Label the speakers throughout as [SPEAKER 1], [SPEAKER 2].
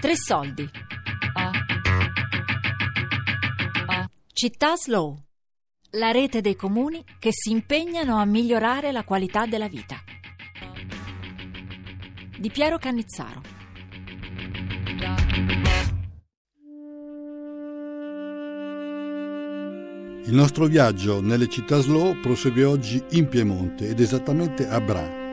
[SPEAKER 1] Tre soldi. Città Slow. La rete dei comuni che si impegnano a migliorare la qualità della vita. Di Piero Cannizzaro.
[SPEAKER 2] Il nostro viaggio nelle città slow prosegue oggi in Piemonte ed esattamente a Bra.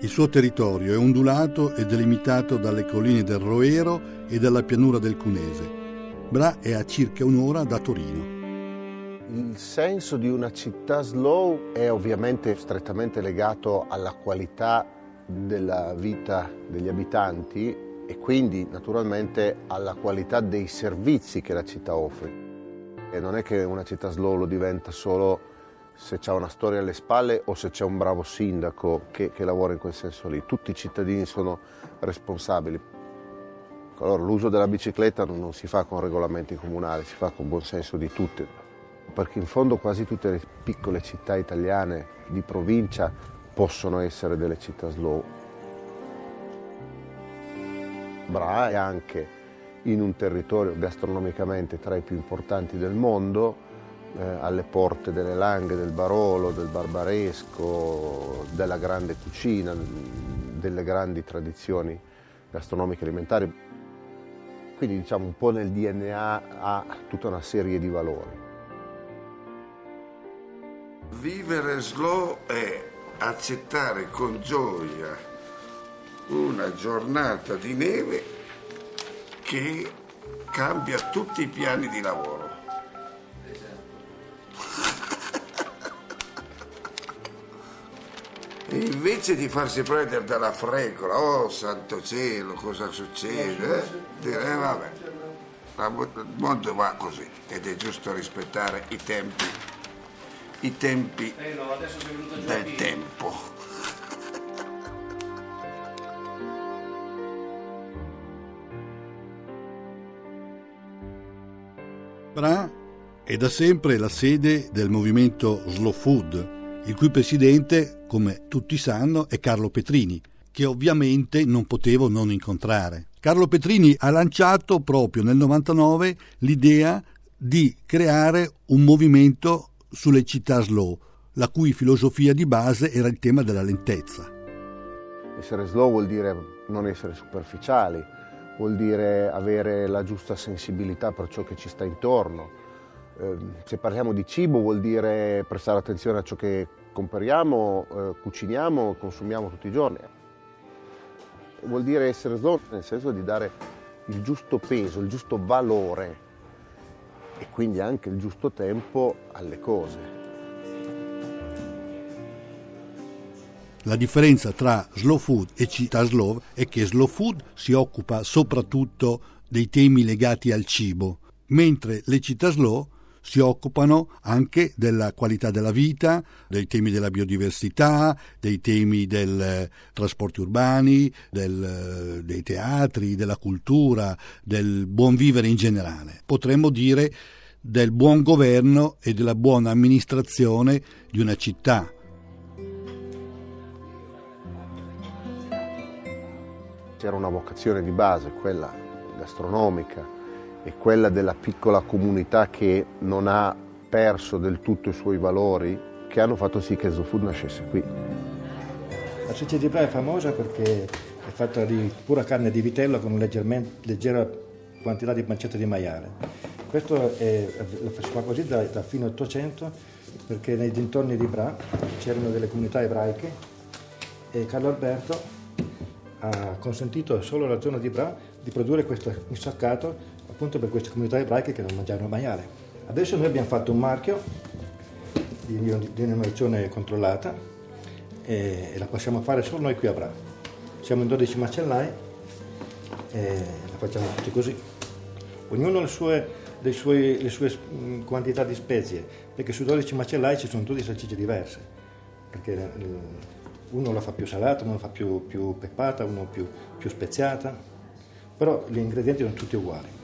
[SPEAKER 2] Il suo territorio è ondulato e delimitato dalle colline del Roero e dalla pianura del Cunese. Bra è a circa un'ora da Torino.
[SPEAKER 3] Il senso di una città slow è ovviamente strettamente legato alla qualità della vita degli abitanti e quindi naturalmente alla qualità dei servizi che la città offre. E non è che una città slow lo diventa solo se c'è una storia alle spalle o se c'è un bravo sindaco che, che lavora in quel senso lì. Tutti i cittadini sono responsabili. Allora, l'uso della bicicletta non, si fa con regolamenti comunali, si fa con buon senso di tutti, perché in fondo quasi tutte le piccole città italiane di provincia possono essere delle città slow. Bra è anche in un territorio gastronomicamente tra i più importanti del mondo, eh, alle porte delle Langhe, del Barolo, del Barbaresco, della grande cucina, delle grandi tradizioni gastronomiche alimentari. Quindi diciamo un po' nel DNA ha tutta una serie di valori.
[SPEAKER 4] Vivere slow è accettare con gioia una giornata di neve che cambia tutti i piani di lavoro. E invece di farsi prendere dalla fregola, oh santo cielo, cosa succede? Eh? Dire, eh, vabbè, il mondo va così ed è giusto rispettare i tempi, i tempi del tempo.
[SPEAKER 2] Bra è da sempre la sede del movimento Slow Food, il cui presidente, come tutti sanno, è Carlo Petrini, che ovviamente non potevo non incontrare. Carlo Petrini ha lanciato proprio nel 99 l'idea di creare un movimento sulle città slow, la cui filosofia di base era il tema della lentezza.
[SPEAKER 3] Essere slow vuol dire non essere superficiali, vuol dire avere la giusta sensibilità per ciò che ci sta intorno. Eh, se parliamo di cibo vuol dire prestare attenzione a ciò che compriamo, eh, cuciniamo, consumiamo tutti i giorni. Vuol dire essere slow nel senso di dare il giusto peso, il giusto valore e quindi anche il giusto tempo alle cose.
[SPEAKER 2] La differenza tra slow food e città slow è che slow food si occupa soprattutto dei temi legati al cibo, mentre le città slow si occupano anche della qualità della vita, dei temi della biodiversità, dei temi dei eh, trasporti urbani, del, eh, dei teatri, della cultura, del buon vivere in generale. Potremmo dire del buon governo e della buona amministrazione di una città
[SPEAKER 3] C'era una vocazione di base, quella gastronomica e quella della piccola comunità che non ha perso del tutto i suoi valori, che hanno fatto sì che Zofood nascesse qui.
[SPEAKER 5] La ciccia di Bra è famosa perché è fatta di pura carne di vitello con una leggera quantità di pancetta di maiale. Questo è, si fa così da, da fine 800 perché nei dintorni di Bra c'erano delle comunità ebraiche e Carlo Alberto ha consentito solo alla zona di Bra di produrre questo insaccato appunto per queste comunità ebraiche che non mangiavano maiale. Adesso noi abbiamo fatto un marchio di denominazione controllata e, la possiamo fare solo noi qui a Bra. Siamo in 12 macellai e la facciamo tutti così. Ognuno ha le sue, le sue, le sue mm, quantità di spezie, perché su 12 macellai ci sono tutte salsicce diverse. Perché eh, uno la fa più salata, uno la fa più, più peppata, uno più, più speziata, però gli ingredienti sono tutti uguali.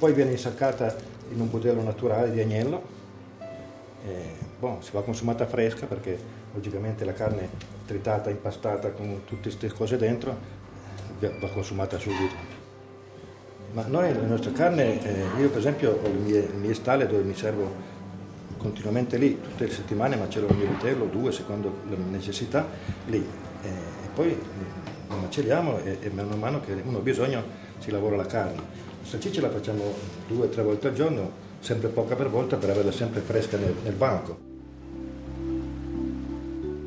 [SPEAKER 5] Poi viene insaccata in un budello naturale di agnello, e, bon, si va consumata fresca perché logicamente la carne tritata, impastata con tutte queste cose dentro va consumata subito. Ma noi la nostra carne, eh, io per esempio ho le mie, le mie stalle dove mi servo continuamente lì, tutte le settimane macello il mio vitello, due secondo la necessità, lì. Eh, e poi lo macelliamo e, e man mano che uno ha bisogno si lavora la carne. La salsiccia la facciamo due o tre volte al giorno, sempre poca per volta per averla sempre fresca nel, nel banco.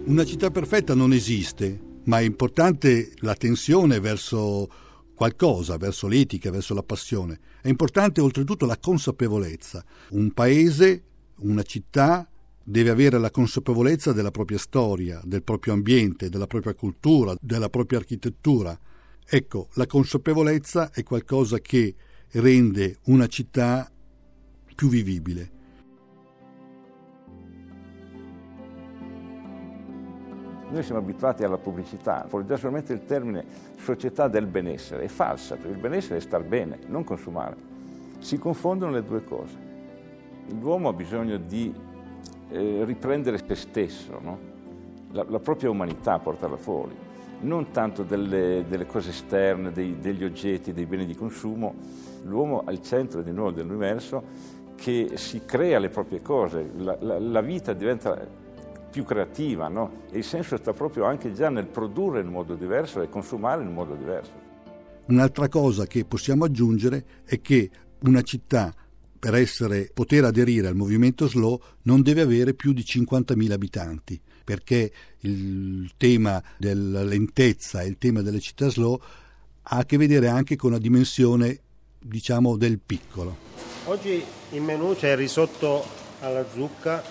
[SPEAKER 2] Una città perfetta non esiste, ma è importante la tensione verso qualcosa, verso l'etica, verso la passione. È importante oltretutto la consapevolezza. Un paese, una città deve avere la consapevolezza della propria storia, del proprio ambiente, della propria cultura, della propria architettura. Ecco, la consapevolezza è qualcosa che rende una città più vivibile.
[SPEAKER 6] Noi siamo abituati alla pubblicità, già solamente il termine società del benessere è falsa, perché il benessere è star bene, non consumare. Si confondono le due cose. L'uomo ha bisogno di eh, riprendere se stesso, no? la, la, propria umanità, portarla fuori, non tanto delle, delle cose esterne, dei, degli oggetti, dei beni di consumo. L'uomo al centro di nuovo dell'universo che si crea le proprie cose, la, la, la vita diventa più creativa, no? E il senso sta proprio anche già nel produrre in modo diverso e consumare in modo diverso.
[SPEAKER 2] Un'altra cosa che possiamo aggiungere è che una città per essere, poter aderire al movimento slow non deve avere più di 50.000 abitanti, perché il tema della lentezza e il tema delle città slow ha a che vedere anche con la dimensione, diciamo, del piccolo.
[SPEAKER 7] Oggi in menù c'è il risotto alla zucca.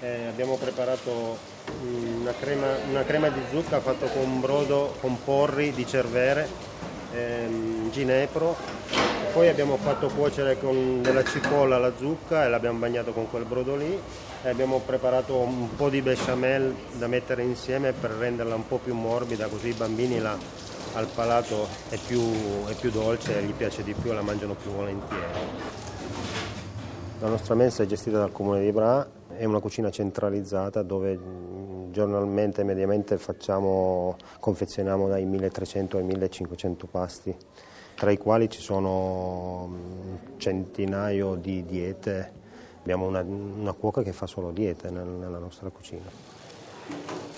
[SPEAKER 7] Eh, abbiamo preparato una crema, una crema, di zucca fatta con brodo con porri di cervere, ehm, ginepro, poi abbiamo fatto cuocere con della cipolla la zucca e l'abbiamo bagnato con quel brodo lì abbiamo preparato un po' di bechamel da mettere insieme per renderla un po' più morbida così i bambini la, al palato è più, è più dolce, gli piace di più e la mangiano più volentieri. La nostra mensa è gestita dal comune di Bra, è una cucina centralizzata dove giornalmente mediamente facciamo, confezioniamo dai 1300 ai 1500 pasti, tra i quali ci sono centinaio di diete. Abbiamo una, una cuoca che fa solo diete nella nostra cucina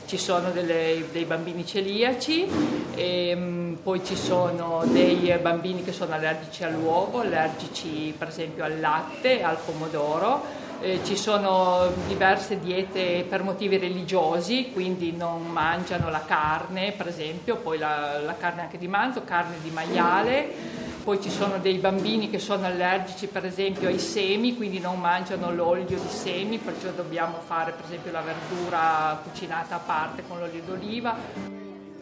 [SPEAKER 8] ci sono delle, dei bambini celiaci, e, um, poi ci sono dei bambini che sono allergici all'uovo, allergici per esempio al latte, al pomodoro. Eh, ci sono diverse diete per motivi religiosi, quindi non mangiano la carne, per esempio, poi la, la carne anche di manzo, carne di maiale poi ci sono dei bambini che sono allergici per esempio ai semi, quindi non mangiano l'olio di semi, perciò dobbiamo fare per esempio la verdura cucinata a parte con l'olio d'oliva.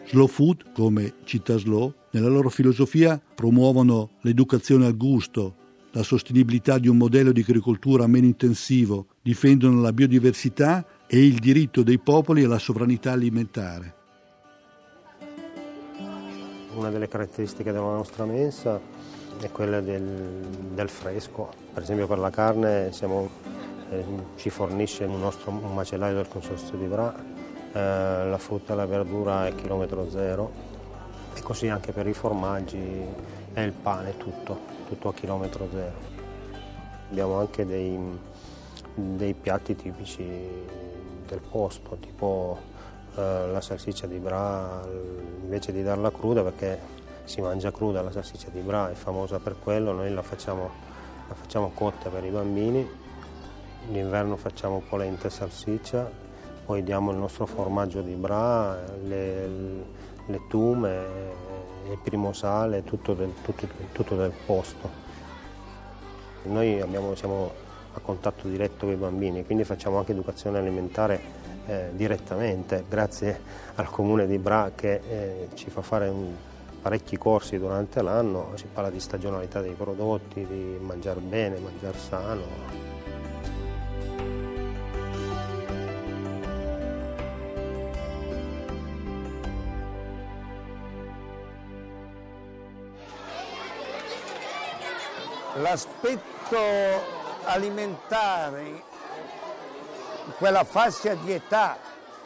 [SPEAKER 2] Slow Food, come Città Slow, nella loro filosofia promuovono l'educazione al gusto, la sostenibilità di un modello di agricoltura meno intensivo, difendono la biodiversità e il diritto dei popoli alla sovranità alimentare.
[SPEAKER 7] Una delle caratteristiche della nostra mensa è quella del, del fresco. Per esempio per la carne siamo, eh, ci fornisce un nostro macellaio del Consorzio di Bra, eh, la frutta e la verdura è chilometro zero e così anche per i formaggi e il pane tutto, tutto a chilometro zero. Abbiamo anche dei, dei piatti tipici del posto, tipo eh, la salsiccia di Bra invece di darla cruda perché si mangia cruda la salsiccia di Bra, è famosa per quello, noi la facciamo, la facciamo cotta per i bambini, d'inverno facciamo polenta e salsiccia, poi diamo il nostro formaggio di Bra, le, le tume, il primo sale, tutto del, tutto, tutto del posto. Noi abbiamo, siamo a contatto diretto con i bambini, quindi facciamo anche educazione alimentare eh, direttamente grazie al comune di Bra che eh, ci fa fare un, parecchi corsi durante l'anno, si parla di stagionalità dei prodotti, di mangiare bene, mangiare sano.
[SPEAKER 9] L'aspetto alimentare quella fascia di età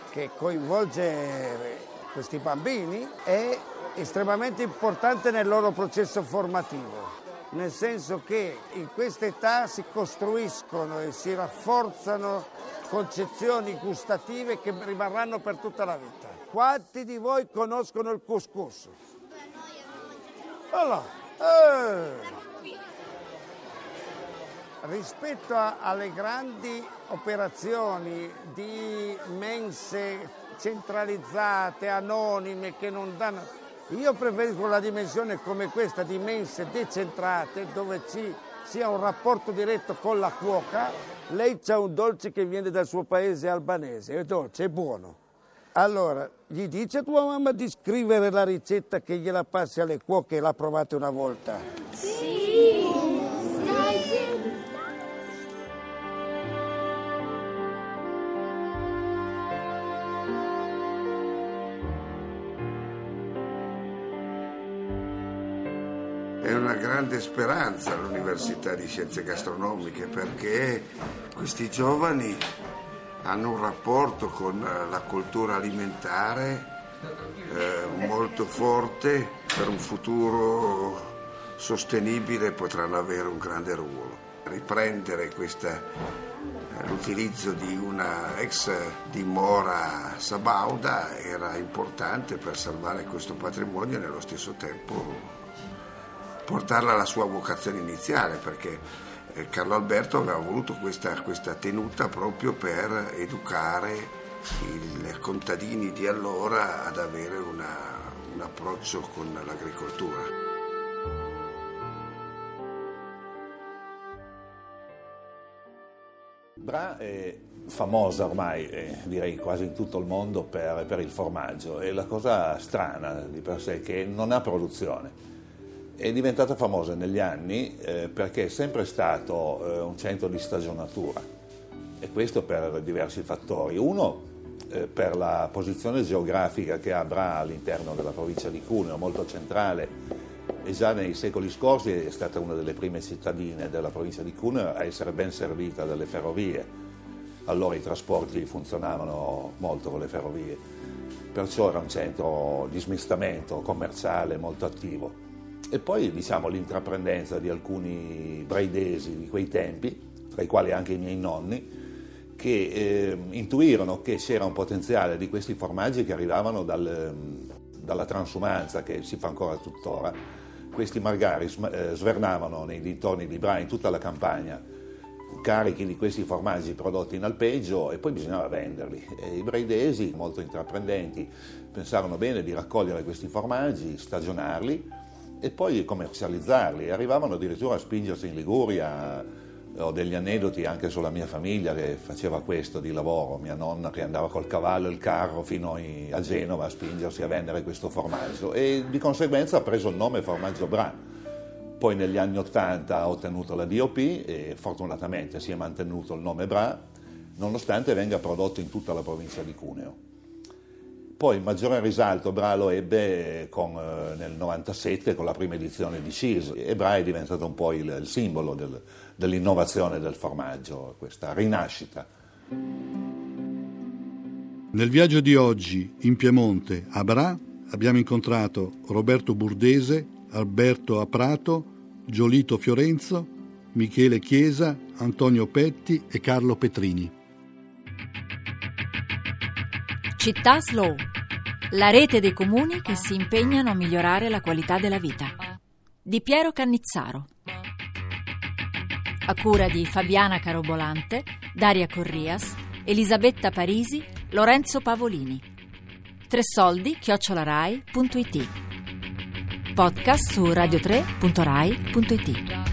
[SPEAKER 9] che coinvolge questi bambini è estremamente importante nel loro processo formativo, nel senso che in questa età si costruiscono e si rafforzano concezioni gustative che rimarranno per tutta la vita. Quanti di voi conoscono il couscous? Allora, eh. Rispetto alle grandi operazioni di mense centralizzate, anonime, che non danno... Io preferisco la dimensione come questa di mense decentrate, dove ci sia un rapporto diretto con la cuoca. Lei c'ha un dolce che viene dal suo paese albanese, è dolce, è buono. Allora, gli dice a tua mamma di scrivere la ricetta che gliela passi alle cuoche e l'ha provata una volta?
[SPEAKER 10] Sì!
[SPEAKER 4] È una grande speranza l'Università di Scienze Gastronomiche perché questi giovani hanno un rapporto con la cultura alimentare eh, molto forte, per un futuro sostenibile potranno avere un grande ruolo. Riprendere questa, l'utilizzo di una ex dimora sabauda era importante per salvare questo patrimonio e nello stesso tempo portarla alla sua vocazione iniziale perché eh, Carlo Alberto aveva voluto questa, questa tenuta proprio per educare i contadini di allora ad avere una, un approccio con l'agricoltura.
[SPEAKER 6] Bra è famosa ormai, eh, direi quasi in tutto il mondo, per, per il formaggio e la cosa strana di per sé è che non ha produzione è diventata famosa negli anni eh, perché è sempre stato eh, un centro di stagionatura e questo per diversi fattori. Uno eh, per la posizione geografica che Bra all'interno della provincia di Cuneo, molto centrale e già nei secoli scorsi è stata una delle prime cittadine della provincia di Cuneo a essere ben servita dalle ferrovie. Allora i trasporti funzionavano molto con le ferrovie, perciò era un centro di smistamento commerciale molto attivo. E poi diciamo l'intraprendenza di alcuni braidesi di quei tempi, tra i quali anche i miei nonni, che eh, intuirono che c'era un potenziale di questi formaggi che arrivavano dal, dalla transumanza, che si fa ancora tuttora. Questi margari eh, svernavano nei dintorni di Bra in tutta la campagna, carichi di questi formaggi prodotti in alpeggio e poi bisognava venderli. E I braidesi, molto intraprendenti, pensarono bene di raccogliere questi formaggi, stagionarli e poi commercializzarli. Arrivavano addirittura a spingersi in Liguria. Ho degli aneddoti anche sulla mia famiglia che faceva questo di lavoro, mia nonna che andava col cavallo e il carro fino a Genova a spingersi a vendere questo formaggio e di conseguenza ha preso il nome formaggio Bra. Poi negli anni Ottanta ha ottenuto la DOP e fortunatamente si è mantenuto il nome Bra, nonostante venga prodotto in tutta la provincia di Cuneo. Poi il maggiore risalto Bra lo ebbe con, eh, nel 97 con la prima edizione di CIS e Bra è diventato un po' il, il simbolo del, dell'innovazione del formaggio, questa rinascita.
[SPEAKER 2] Nel viaggio di oggi in Piemonte a Bra abbiamo incontrato Roberto Burdese, Alberto Aprato, Giolito Fiorenzo, Michele Chiesa, Antonio Petti e Carlo Petrini.
[SPEAKER 1] Città Slow, la rete dei comuni che si impegnano a migliorare la qualità della vita. Di Piero Cannizzaro. A cura di Fabiana Carobolante, Daria Corrias, Elisabetta Parisi, Lorenzo Pavolini. Tre soldi chiocciolarai.it Podcast su radio3.rai.it